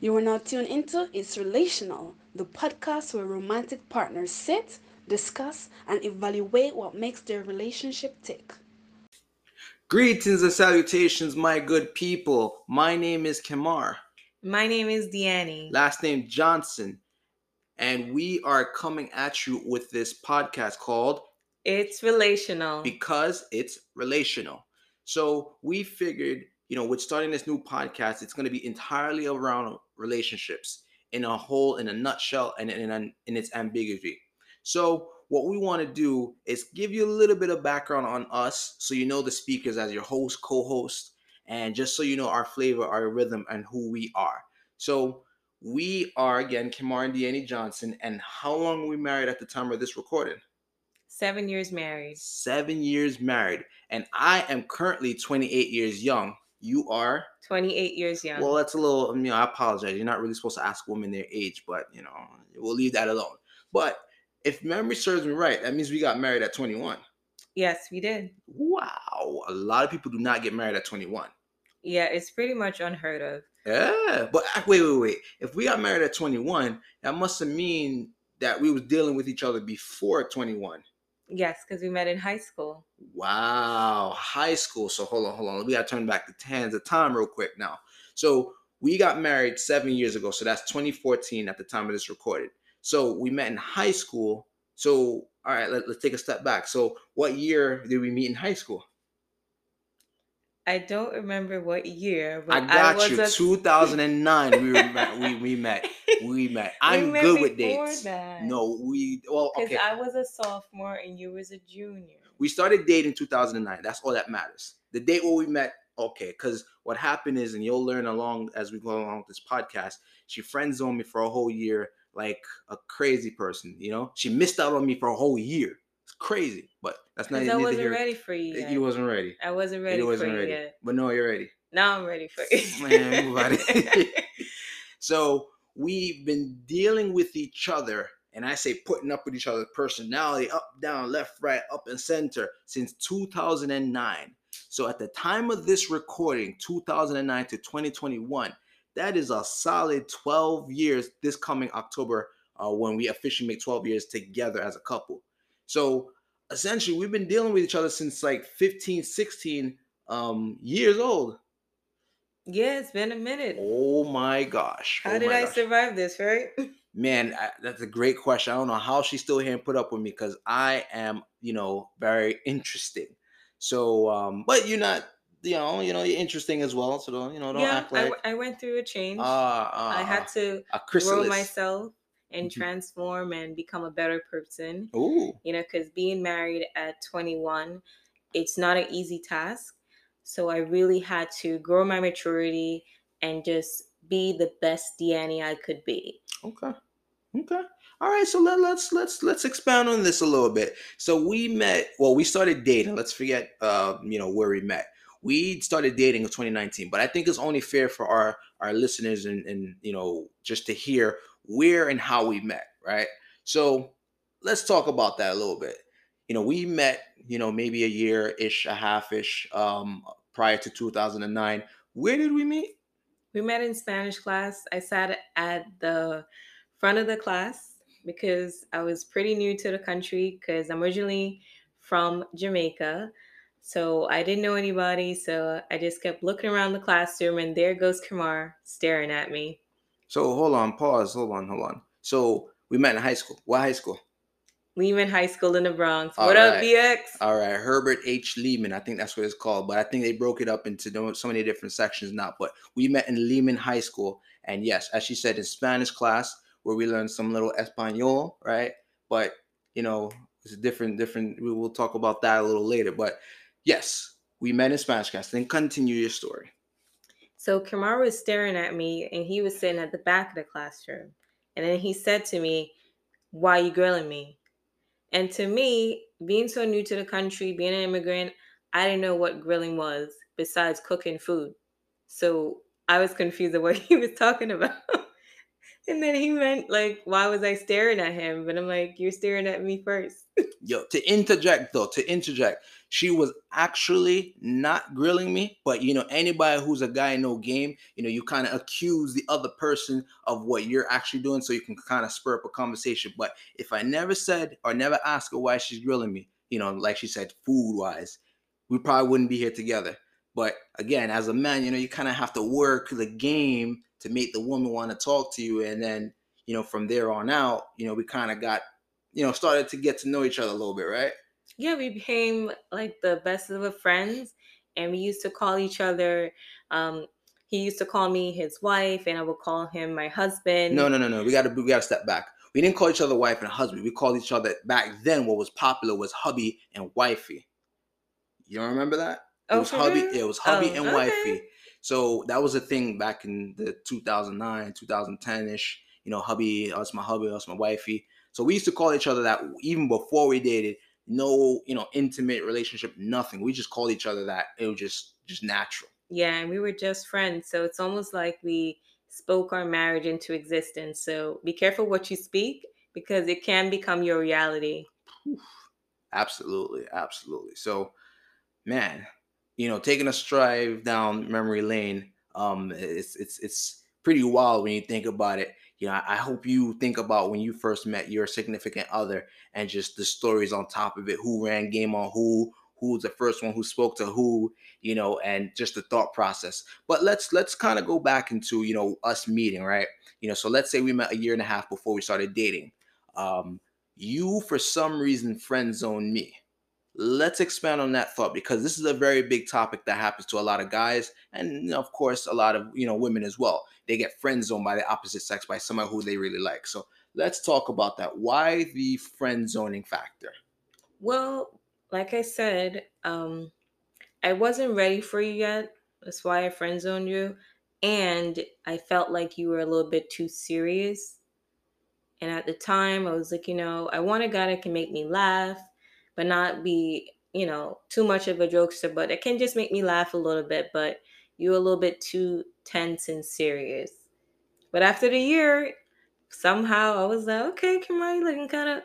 You are now tuned into It's Relational, the podcast where romantic partners sit, discuss, and evaluate what makes their relationship tick. Greetings and salutations, my good people. My name is Kamar, My name is Deannie. last name Johnson, and we are coming at you with this podcast called It's relational. Because It's Relational. So we figured, you know, with starting this new podcast, it's going to be entirely around relationships in a whole, in a nutshell, and in, an, in its ambiguity. So what we want to do is give you a little bit of background on us, so you know the speakers as your host, co-host, and just so you know our flavor, our rhythm, and who we are. So we are again Kamar and Deannie Johnson, and how long we married at the time of this recording? Seven years married. Seven years married, and I am currently 28 years young. You are 28 years young. well. That's a little. You know, I apologize. You're not really supposed to ask women their age, but you know, we'll leave that alone. But if memory serves me right, that means we got married at 21. yes, we did. Wow, a lot of people do not get married at 21. Yeah, it's pretty much unheard of. Yeah, but uh, wait, wait, wait. If we got married at 21, that must have mean that we was dealing with each other before 21. Yes, because we met in high school. Wow, high school. So hold on, hold on. We gotta turn back the hands of time real quick now. So we got married seven years ago. So that's 2014 at the time of this recorded. So we met in high school. So all right, let, us take a step back. So what year did we meet in high school? I don't remember what year, but I got was you. a- 2009. We were met, we we met. We met. I'm good with dates. that. No, we well Because okay. I was a sophomore and you was a junior. we started dating 2009 that's all that matters the date where we met okay because what happened is and you'll learn along as we go along with this podcast she friend zoned me for a whole year like a crazy person you know she missed out on me for a whole year crazy but that's not I wasn't ready for you yet. you wasn't ready I wasn't ready you wasn't ready yet. but no you're ready Now I'm ready for you. Man, move so we've been dealing with each other and i say putting up with each other's personality up down left right up and center since 2009 so at the time of this recording 2009 to 2021 that is a solid 12 years this coming october uh, when we officially make 12 years together as a couple so essentially we've been dealing with each other since like 15 16 um, years old yeah, it's been a minute. Oh my gosh. How Oh did I gosh. survive this, right? Man, I, that's a great question. I don't know how she's still here and put up with me because I am, you know, very interesting. So, um, but you're not, you know, you know, you're interesting as well. So don't, you know, don't yeah, act I, like I went through a change. uh, uh, I had to a grow myself and Mhm. transform and become a better person. Ooh, You know, because being married at 21, it's not an easy task. So I really had to grow my maturity and just be the best Deannie I could be. okay, okay. All right, so let, let's let's let's expand on this a little bit. So we met. Well, we started dating. Let's forget, uh, you know, where we met. We started dating in 2019, but I think it's only fair for our our listeners and and you know just to hear where and how we met, right? So let's talk about that a little bit. You know, we met, you know, maybe a year ish, a half ish, um, prior to 2009. Where did we meet? We met in Spanish class. I sat at the front of the class because I was pretty new to the country because I'm originally from Jamaica. So I didn't know anybody. So I just kept looking around the classroom and there goes Kamar staring at me. So hold on, pause, hold on, hold on. So we met in high school. What high school? Lehman High School in the Bronx. All what up. BX? All right, Herbert H. Lehman. I think that's what it's called, but I think they broke it up into so many different sections now. But we met in Lehman High School, and yes, as she said, in Spanish class where we learned some little Espanol, right? But you know, it's a different, different. We will talk about that a little later. But yes, we met in Spanish class. Then continue your story. So Kamar was staring at me and he was sitting at the back of the classroom. And then he said to me, Why are you grilling me? And to me, being so new to the country, being an immigrant, I didn't know what grilling was besides cooking food. So I was confused at what he was talking about. and then he meant like, why was I staring at him? But I'm like, you're staring at me first. Yo, to interject though, to interject. She was actually not grilling me, but you know, anybody who's a guy no game, you know, you kind of accuse the other person of what you're actually doing so you can kind of spur up a conversation. But if I never said or never asked her why she's grilling me, you know, like she said, food wise, we probably wouldn't be here together. But again, as a man, you know, you kind of have to work the game to make the woman want to talk to you. And then, you know, from there on out, you know, we kind of got, you know, started to get to know each other a little bit, right? Yeah, we became like the best of friends, and we used to call each other. Um, he used to call me his wife, and I would call him my husband. No, no, no, no. We got to we got to step back. We didn't call each other wife and husband. We called each other back then. What was popular was hubby and wifey. You don't remember that? It Oh, was hubby. It was hubby Oh, and okay. wifey. So that was a thing back in the 2009, 2010 ish. You know, hubby, that's my hubby, that's my wifey. So we used to call each other that even before we dated. No, you know, intimate relationship, nothing. We just called each other that. It was just just natural. Yeah, and we were just friends, so it's almost like we spoke our marriage into existence. So be careful what you speak because it can become your reality. Absolutely, absolutely. So, man, you know, taking a stride down memory lane, um, it's it's it's pretty wild when you think about it. You know, I, hope you think about when you first met your significant other and just the stories on top of it. Who ran game on who? Who was the first one who spoke to who? You know, and just the thought process. But let's let's kind of go back into you know us meeting, right? You know, so let's say we met a year and a half before we started dating. Um, you for some reason friend zoned me let's expand on that thought because this is a very big topic that happens to a lot of guys and of course a lot of you know women as well they get friend zoned by the opposite sex by someone who they really like so let's talk about that why the friend zoning factor Well, like I said, um, I wasn't ready for you yet. That's why I friend zoned you. And I felt like you were a little bit too serious. And at the time, I was like, you know, I want a guy that can make me laugh, but not be, you know, too much of a jokester, but it can just make me laugh a little bit. But you're a little bit too tense and serious. But after the year, somehow I was like, okay, Kamari, looking kind of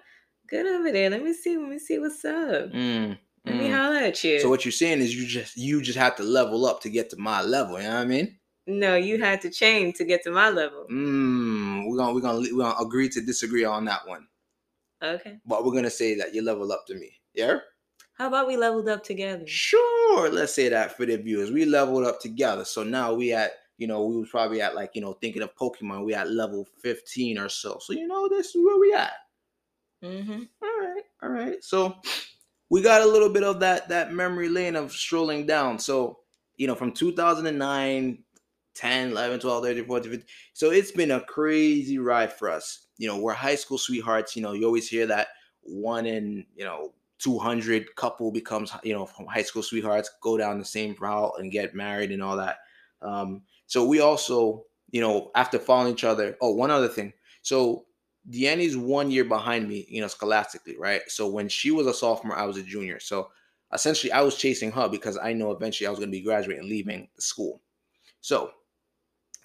good over there. Let me see. Let me see what's up. Mm, Let me mm. holler at you. so what you're saying is you just you just have to level up to get to my level you know what i mean no, you had to change to get to my level. mm, we're gonna we're gonna we're gonna agree to disagree on that one Okay. but we're gonna say that you level up to me yeah How about we leveled up together? Sure, let's say that for the viewers. We leveled up together. So now we at, you know, we was probably at like, you know, thinking of Pokemon, we at level 15 or so. So you know, this is where we at. Mm-hmm. All right, all right. So we got a little bit of that that memory lane of strolling down. So, you know, from 2009, 10, 11, 12, 13, 14, 15. So it's been a crazy ride for us. You know, we're high school sweethearts. You know, you always hear that one in, you know, 200 couple becomes, you know, from high school sweethearts, go down the same route and get married and all that. Um, so we also, you know, after following each other. Oh, one other thing. So Deanne's one year behind me, you know, scholastically, right? So when she was a sophomore, I was a junior. So essentially, I was chasing her because I know eventually I was going to be graduating leaving the school. So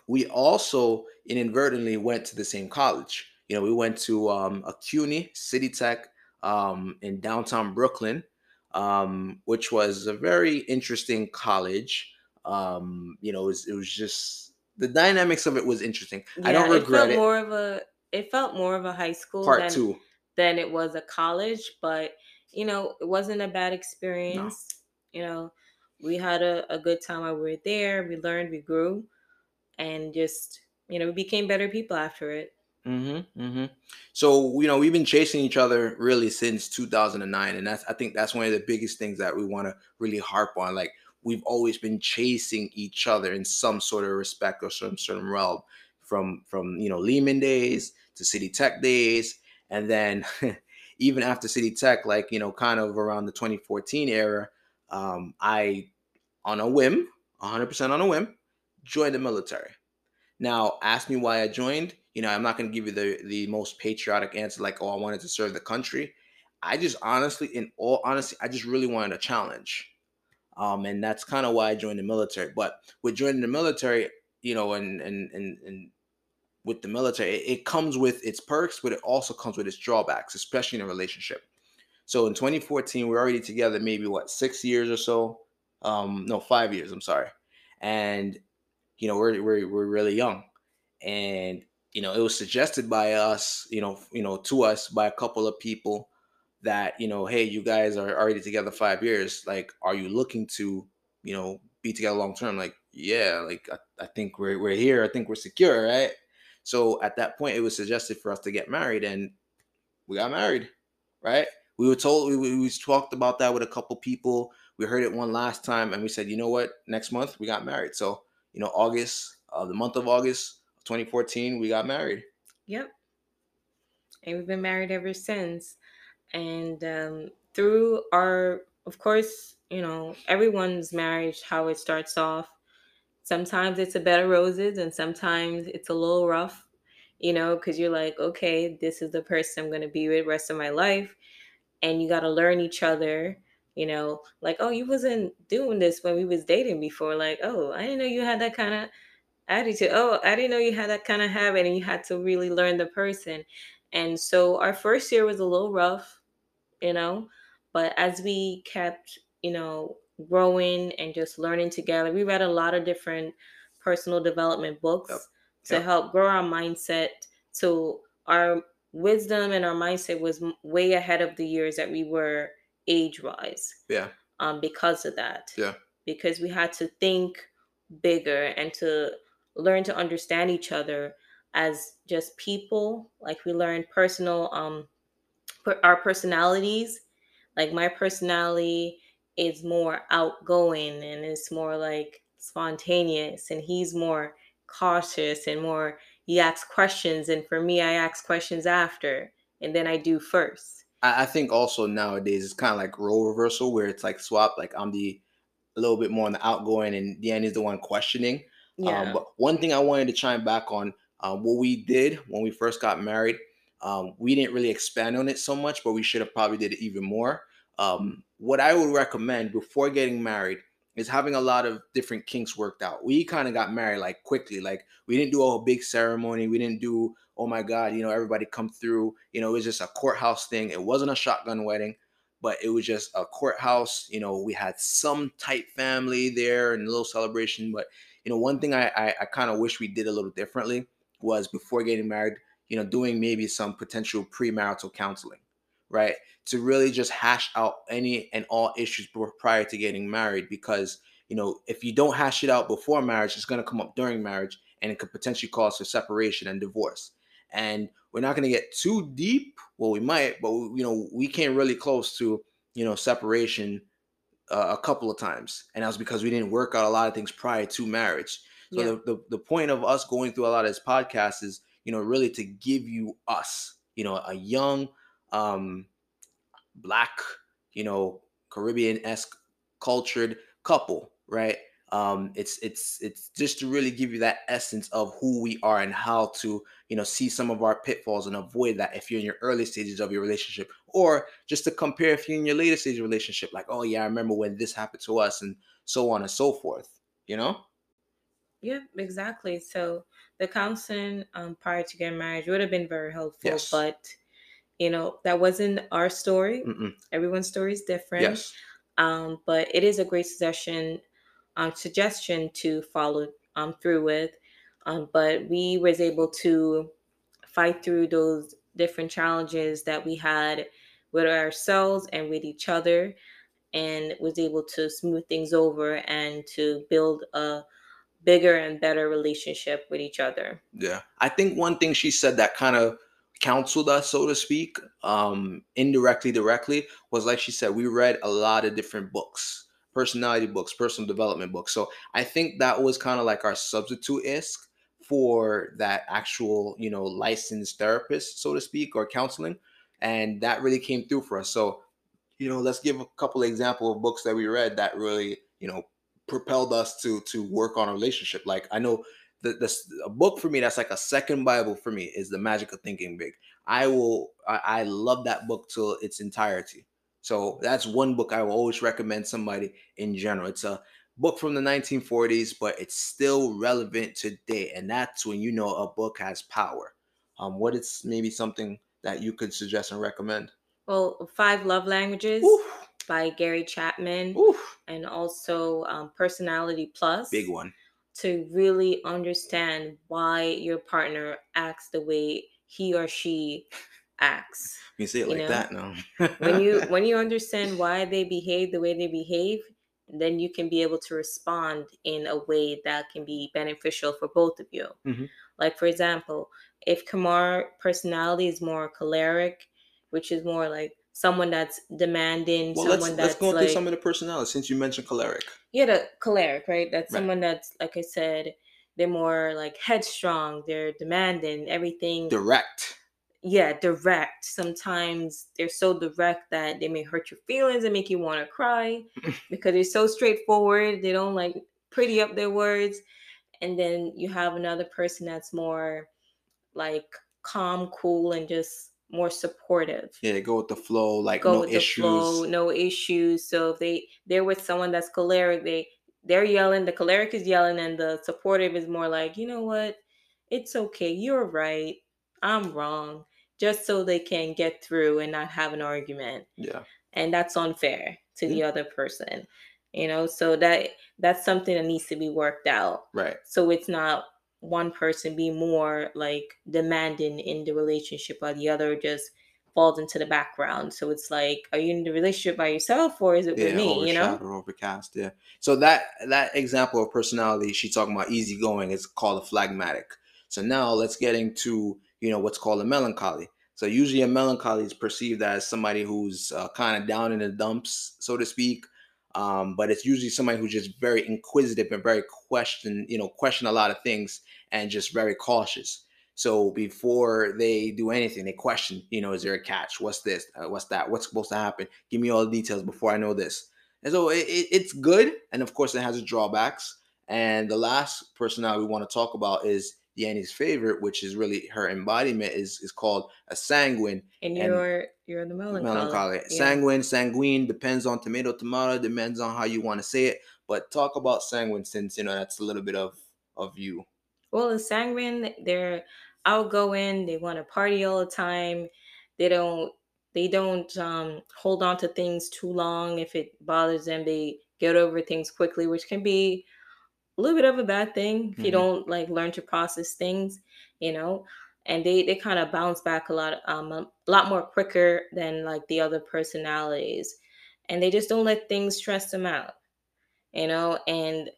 we also inadvertently went to the same college. You know, we went to um, a CUNY City Tech um, in downtown Brooklyn, um, which was a very interesting college. Um, you know, it was, it was just the dynamics of it was interesting. I don't regret it. Felt it. more of a. It felt more of a high school Part than, two. than it was a college, but you know, it wasn't a bad experience. You know, we had a, a good time while we were there. We learned, we grew, and just you know, we became better people after it. Mm-hmm, mm-hmm. So you know we've been chasing each other really since 2009, and that's I think that's one of the biggest things that we want to really harp on. Like we've always been chasing each other in some sort of respect or some certain realm, from from you know Lehman days to City Tech days, and then even after City Tech, like you know, kind of around the 2014 era, um, I on a whim, 100% on a whim, joined the military. Now, ask me why I joined. You know, I'm not going to give you the the most patriotic answer, like, "Oh, I wanted to serve the country." I just honestly, in all honesty, I just really wanted a challenge, um, and that's kind of why I joined the military. But with joining the military, you know, and and and and with the military, it, it comes with its perks, but it also comes with its drawbacks, especially in a relationship. So in 2014, we're already together maybe what six years or so. Um, no, five years. I'm sorry. And you know we're we're we're really young, and you know it was suggested by us, you know, you know to us by a couple of people that you know, hey, you guys are already together five years. Like, are you looking to you know be together long term? Like, yeah, like I, I think we're we're here. I think we're secure, right? So at that point, it was suggested for us to get married, and we got married, right? We were told we, we talked about that with a couple people. We heard it one last time, and we said, you know what? Next month we got married. So you know, August, uh, the month of August, 2014, we got married. Yep. And we've been married ever since. And um, through our, of course, you know, everyone's marriage, how it starts off. Sometimes it's a bed of roses, and sometimes it's a little rough, you know, because you're like, okay, this is the person I'm going to be with rest of my life. And you got to learn each other you know like oh you wasn't doing this when we was dating before like oh i didn't know you had that kind of attitude oh i didn't know you had that kind of habit and you had to really learn the person. And so our first year was a little rough you know but as we kept you know growing and just learning together we read a lot of different personal development books yep. to yep. help grow our mindset. So our wisdom and our mindset was way ahead of the years that we were age wise yeah. um because of that. Yeah. Because we had to think bigger and to learn to understand each other as just people. Like we learn personal um our personalities. Like my personality is more outgoing and it's more like spontaneous and he's more cautious and more he asks questions and for me i ask questions after and then i do first. I, I think also nowadays it's kind of like role reversal where it's like swap like i'm the a little bit more on the outgoing and Danny's the one questioning yeah. Um, but one thing I wanted to chime back on uh, what we did when we first got married, um, we didn't really expand on it so much, but we should have probably did it even more. Um, what I would recommend before getting married is having a lot of different kinks worked out. We kind of got married like quickly, like we didn't do a big ceremony. We didn't do oh my god, you know everybody come through. You know it was just a courthouse thing. It wasn't a shotgun wedding but it was just a courthouse. You know, we had some tight family there and a little celebration, but you know, one thing I I, I kind of wish we did a little differently was before getting married, you know, doing maybe some potential premarital counseling, right? To really just hash out any and all issues prior to getting married, because you know, if you don't hash it out before marriage, it's going to come up during marriage, and it could potentially cause for separation and divorce. And we're not going to get too deep. Well, we might, but we, you know, we came really close to you know separation uh, a couple of times, and that was because we didn't work out a lot of things prior to marriage. So yeah. the, the the point of us going through a lot of this podcast is, you know, really to give you us, you know, a young, um, black, you know, Caribbean esque cultured couple, right? um, it's it's it's just to really give you that essence of who we are and how to you know see some of our pitfalls and avoid that if you're in your early stages of your relationship or just to compare if you're in your later stage relationship like oh yeah i remember when this happened to us and so on and so forth you know yeah exactly so the counseling um, prior to getting married would have been very helpful yes. but you know that wasn't our story Mm-mm. everyone's story is different yes. um, but it is a great suggestion um, suggestion to follow um, through with. Um, but we was able to fight through those different challenges that we had with ourselves and with each other and was able to smooth things over and to build a bigger and better relationship with each other. Yeah. I think one thing she said that kind of counseled us, so to speak, um, indirectly, directly, was like she said, we read a lot of different books personality books, personal development books. So I think that was kind of like our substitute isk for that actual, you know, licensed therapist, so to speak, or counseling. And that really came through for us. So, you know, let's give a couple of example of books that we read that really, you know, propelled us to to work on a relationship. Like I know the, the a book for me that's like a second Bible for me is The Magic of Thinking Big. I will I, I love that book till its entirety. So that's one book I will always recommend somebody in general. It's a book from the 1940s, but it's still relevant today. And that's when you know a book has power. Um, what is maybe something that you could suggest and recommend? Well, Five Love Languages Oof, by Gary Chapman, oof, and also um, Personality Plus. big one. to really understand why your partner acts the way he or she acts. You say it You like know, that now. When you when you understand why they behave the way they behave, then you can be able to respond in a way that can be beneficial for both of you. Mhm. Like for example, if Kamar personality is more choleric, which is more like someone that's demanding, well, someone let's that's let's go like through some of the personalities since you mentioned choleric. yeah, the choleric, right? That's Right. someone that's like I said, they're more like headstrong, they're demanding everything. Direct. yeah, direct. Sometimes they're so direct that they may hurt your feelings and make you want to cry because they're so straightforward. They don't like pretty up their words. And then you have another person that's more like calm, cool, and just more supportive Yeah, go with the flow. Like go no with issues. the flow, no issues. So if they they're with someone that's choleric, they they're yelling, the choleric is yelling, and the supportive is more like, you know what, it's okay, you're right, I'm wrong, just so they can get through and not have an argument, Yeah. and that's unfair to the other person, you know. So that that's something that needs to be worked out. Right. So it's not one person be more like demanding in the relationship while the other just falls into the background. So it's like, are you in the relationship by yourself or is it with me? You know? overcast. Yeah. So that that example of personality she's talking about easygoing is called a phlegmatic. So now let's get into you know what's called a melancholy. So usually a melancholy is perceived as somebody who's uh, kind of down in the dumps, so to speak. Um, but it's usually somebody who's just very inquisitive and very question, you know, question a lot of things and just very cautious. So before they do anything, they question, you know, is there a catch? What's this? Uh, what's that? What's supposed to happen? Give me all the details before I know this. And so it, it, it's good, and of course it has its drawbacks. And the last personality we want to talk about is Yanni's favorite, which is really her embodiment is is called a sanguine. And And you're you're the melancholy. Melancholy. Yeah. Sanguine, sanguine depends on tomato, tomato, depends on how you want to say it. But talk about sanguine since you know that's a little bit of of you. Well, the sanguine, they're outgoing. They want to party all the time. They don't. They don't um, hold on to things too long. If it bothers them, they get over things quickly, which can be a little bit of a bad thing if you Mhm. don't like learn to process things. You know, and they they kind of bounce back a lot, um, a lot more quicker than like the other personalities, and they just don't let things stress them out. You know, and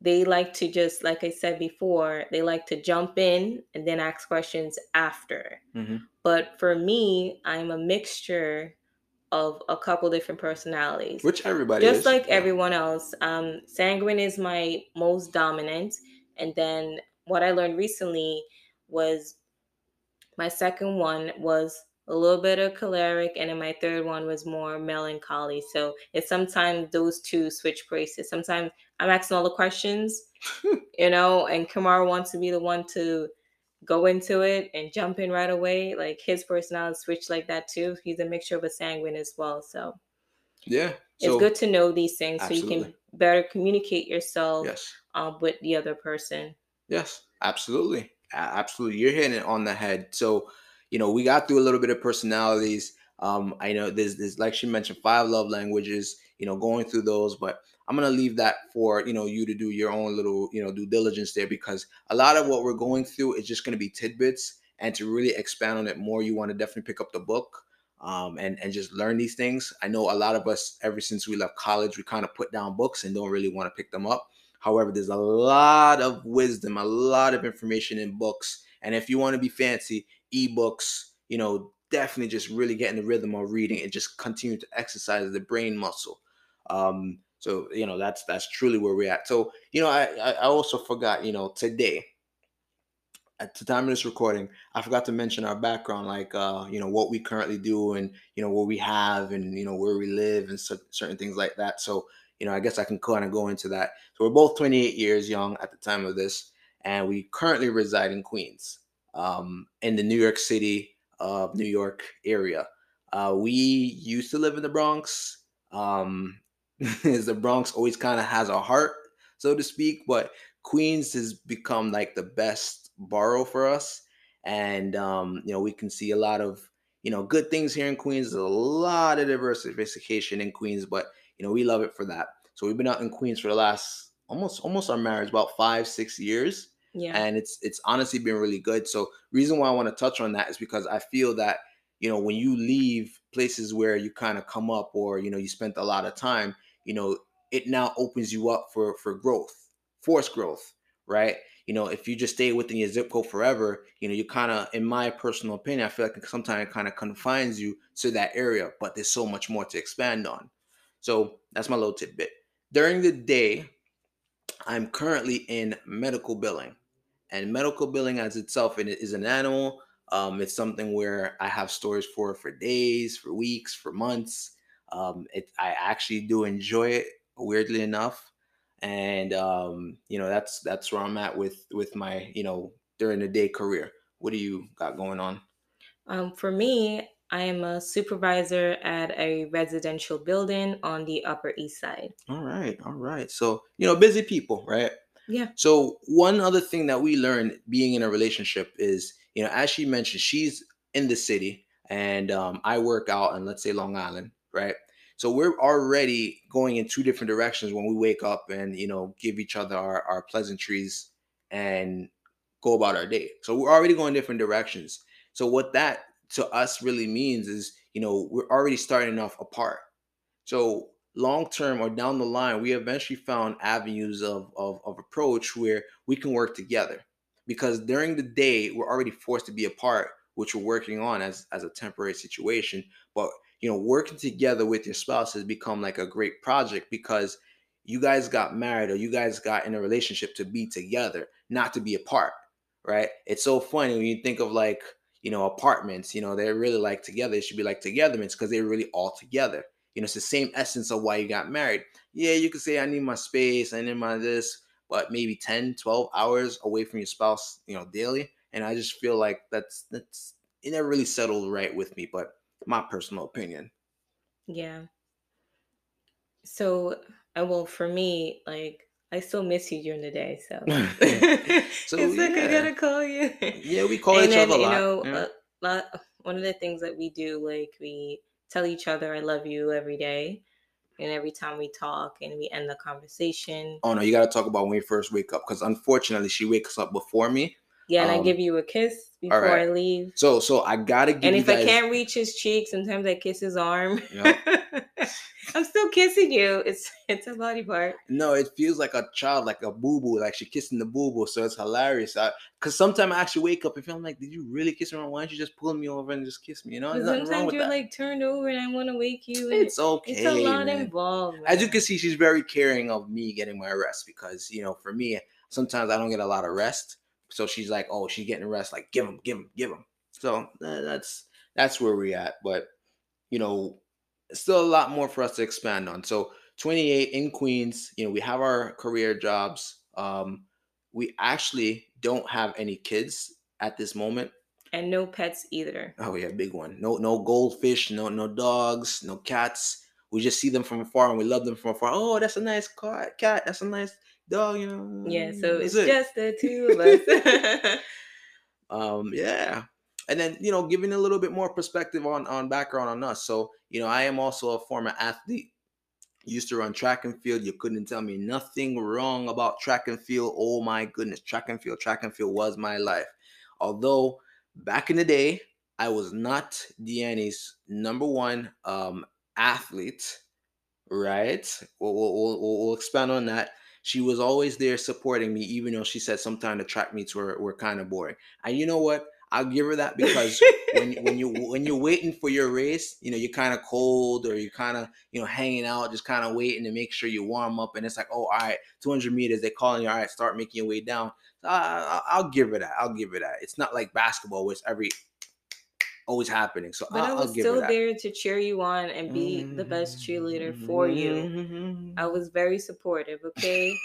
they like to just like i said before they like to jump in and then ask questions after Mhm. but for me i'm a mixture of a couple different personalities Which everybody just is. like Yeah. everyone else um sanguine is my most dominant and then what i learned recently was my second one was a little bit of choleric and then my third one was more melancholy so it's sometimes those two switch places sometimes i'm asking all the questions you know and kamar wants to be the one to go into it and jump in right away like his personality switch like that too he's a mixture of a sanguine as well so Yeah. it's So, good to know these things so you can better communicate yourself Yes. um, with the other person Yes, absolutely. Absolutely. You're hitting it on the head. So, you know, we got through a little bit of personalities. Um, I know there's, there's like she mentioned, five love languages, you know, going through those, but I'm gonna leave that for you know you to do your own little, you know, due diligence there because a lot of what we're going through is just gonna be tidbits. And to really expand on it more, you want to definitely pick up the book um, and and just learn these things. I know a lot of us, ever since we left college, we kind of put down books and don't really want to pick them up. However, there's a lot of wisdom, a lot of information in books. And if you want to be fancy, ebooks, you know, definitely just really get in the rhythm of reading and just continue to exercise the brain muscle. Um, so you know, that's that's truly where we're at. So, you know, I I also forgot, you know, today at the time of this recording, I forgot to mention our background, like uh, you know, what we currently do and you know what we have and you know where we live and cer- certain things like that. So, you know, I guess I can kind of go into that. So we're both 28 years young at the time of this, and we currently reside in Queens, um, in the New York City, uh, New York area. Uh, we used to live in the Bronx. Um, is the Bronx always kind of has a heart, so to speak, but Queens has become like the best borough for us, and um, you know we can see a lot of you know, good things here in Queens. There's a lot of diversification in Queens, but you know, we love it for that. So we've been out in Queens for the last almost almost our marriage, about five, six years. Yeah. And it's it's honestly been really good. So reason why I want to touch on that is because I feel that, you know, when you leave places where you kind of come up or, you know, you spent a lot of time, you know, it now opens you up for for growth, force growth, right? You know, if you just stay within your zip code forever, you know, you kind of, in my personal opinion, I feel like sometimes it kind of confines you to that area, but there's so much more to expand on. So that's my little tidbit. During the day, I'm currently in medical billing, and medical billing as itself is an animal. Um, it's something where I have stories for for days, for weeks, for months. Um, it, I actually do enjoy it. Weirdly enough, and um, you know that's that's where I'm at with with my you know during the day career. What do you got going on? Um, for me, I am a supervisor at a residential building on the Upper East Side. All right, all right. So you know, busy people, right? Yeah. So one other thing that we learned being in a relationship is, you know, as she mentioned, she's in the city and um, I work out in let's say Long Island, right? So we're already going in two different directions when we wake up and you know give each other our, our pleasantries and go about our day. So we're already going different directions. So what that to us really means is, you know, we're already starting off apart. So long term or down the line, we eventually found avenues of, of, of approach where we can work together. Because during the day, we're already forced to be apart, which we're working on as, as a temporary situation. But you know, working together with your spouse has become like a great project because you guys got married or you guys got in a relationship to be together, not to be apart, right? It's so funny when you think of like, you know, apartments, you know, they're really like together. It should be like togetherness because they're really all together. You know, it's the same essence of why you got married. Yeah, you could say, I need my space, I need my this, but maybe 10, 12 hours away from your spouse, you know, daily. And I just feel like that's, that's, it never really settled right with me. But my personal opinion. Yeah. So, uh, well, for me, like I still miss you during the day, so, so it's like I gotta call you. Yeah, we call and each then, other a lot. You know, yeah. a lot. One of the things that we do, like we tell each other "I love you" every day, and every time we talk, and we end the conversation. Oh no, you gotta talk about when we first wake up, because unfortunately, she wakes up before me, yeah, and um, I give you a kiss before right. I leave. So, so I gotta give. And if guys... I can't reach his cheek, sometimes I kiss his arm. Yep. I'm still kissing you. It's it's a body part. No, it feels like a child, like a boo boo, like she kissing the boo boo. So it's hilarious. I, Because sometimes I actually wake up and feel like, did you really kiss her? Why don't you just pull me over and just kiss me? You know, sometimes you're that. like turned over and I want to wake you. it's okay. It's a lot man. involved. Man. As you can see, she's very caring of me getting my rest because you know, for me, sometimes I don't get a lot of rest. So she's like, oh, she's getting rest. Like, give him, give him, give him. So that's that's where we're at. But you know, still a lot more for us to expand on. So 28 in Queens. You know, we have our career jobs. Um, we actually don't have any kids at this moment. And no pets either. Oh yeah, big one. No no goldfish, no no dogs, no cats. We just see them from afar and we love them from afar. Oh, that's a nice cat. Cat. That's a nice dog, you know. Yeah, so it's it. just the two of us. um, yeah. And then, you know, giving a little bit more perspective on on background on us. So, you know, I am also a former athlete. Used to run track and field. You couldn't tell me nothing wrong about track and field. Oh my goodness, track and field, track and field was my life. Although back in the day, I was not Deannie's number one um, athlete, right? We'll, we'll, we'll, we'll expand on that she was always there supporting me, even though she said sometimes the track meets were, were kind of boring. And you know what? I'll give her that because when when you when you're waiting for your race, you know you're kind of cold or you're kind of you know hanging out, just kind of waiting to make sure you warm up. And it's like, oh, all right, 200 meters, they're calling you. All right, start making your way down. So I, will give her that. I'll give her that. It's not like basketball where it's every always happening. So but I'll, I was still there to cheer you on and be mm-hmm. the best cheerleader for you. Mm-hmm. I was very supportive. Okay,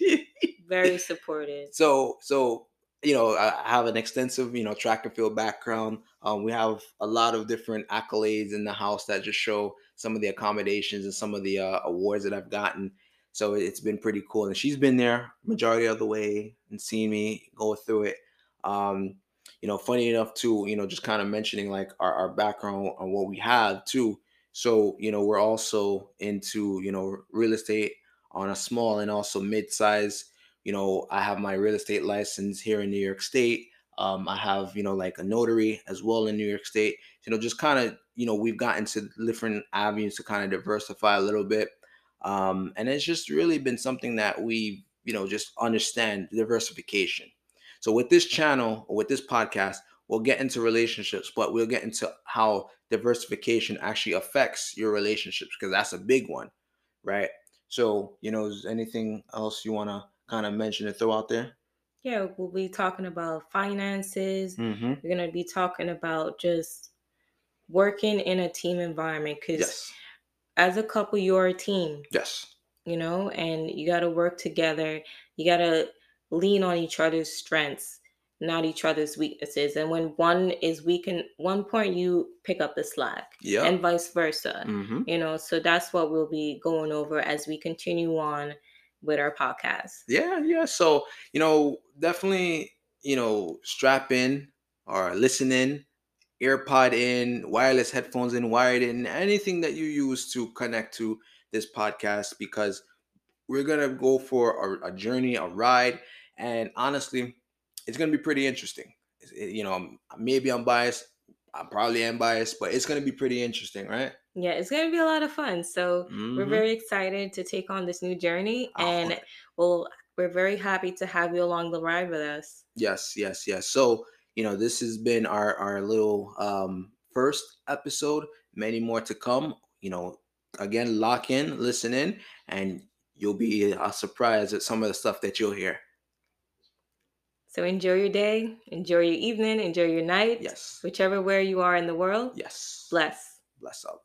very supportive. So so you know I have an extensive you know track and field background. Um, we have a lot of different accolades in the house that just show some of the accommodations and some of the uh, awards that I've gotten. So it's been pretty cool, and she's been there majority of the way and seen me go through it. Um, you know, funny enough too, you know, just kind of mentioning like our, our background on what we have too. So, you know, we're also into, you know, real estate on a small and also mid-size. You know, I have my real estate license here in New York State. Um, I have, you know, like a notary as well in New York State. You know, just kind of, you know, we've gotten to different avenues to kind of diversify a little bit. Um, and it's just really been something that we, you know, just understand diversification. So with this channel or with this podcast, we'll get into relationships, but we'll get into how diversification actually affects your relationships because that's a big one, right? So, you know, is anything else you want to kind of mention and throw out there? Yeah, we'll be talking about finances. Mm-hmm. We're going to be talking about just working in a team environment because Yes. as a couple, you're a team, Yes. you know, and you got to work together. You got to lean on each other's strengths, not each other's weaknesses. And when one is weak in one point, you pick up the slack, Yeah. and vice versa. mm-hmm. You know, so that's what we'll be going over as we continue on with our podcast. Yeah, yeah. So, you know, definitely, you know, strap in or listen in, earpod in, wireless headphones in, wired in, anything that you use to connect to this podcast because we're going to go for a, a journey, a ride. And honestly, it's going to be pretty interesting. It- you know, maybe I'm biased. I probably am biased, but it's going to be pretty interesting, right? Yeah, it's going to be a lot of fun. So we're Mhm. very excited to take on this new journey, Oh, and well, we're very happy to have you along the ride with us. Yes, yes, yes. So, you know, this has been our our little um first episode. Many more to come. You know, again, lock in, listen in, and you'll be uh, surprised at some of the stuff that you'll hear. So enjoy your day, enjoy your evening, enjoy your night, Yes. whichever where you are in the world. Yes. Bless. Bless up.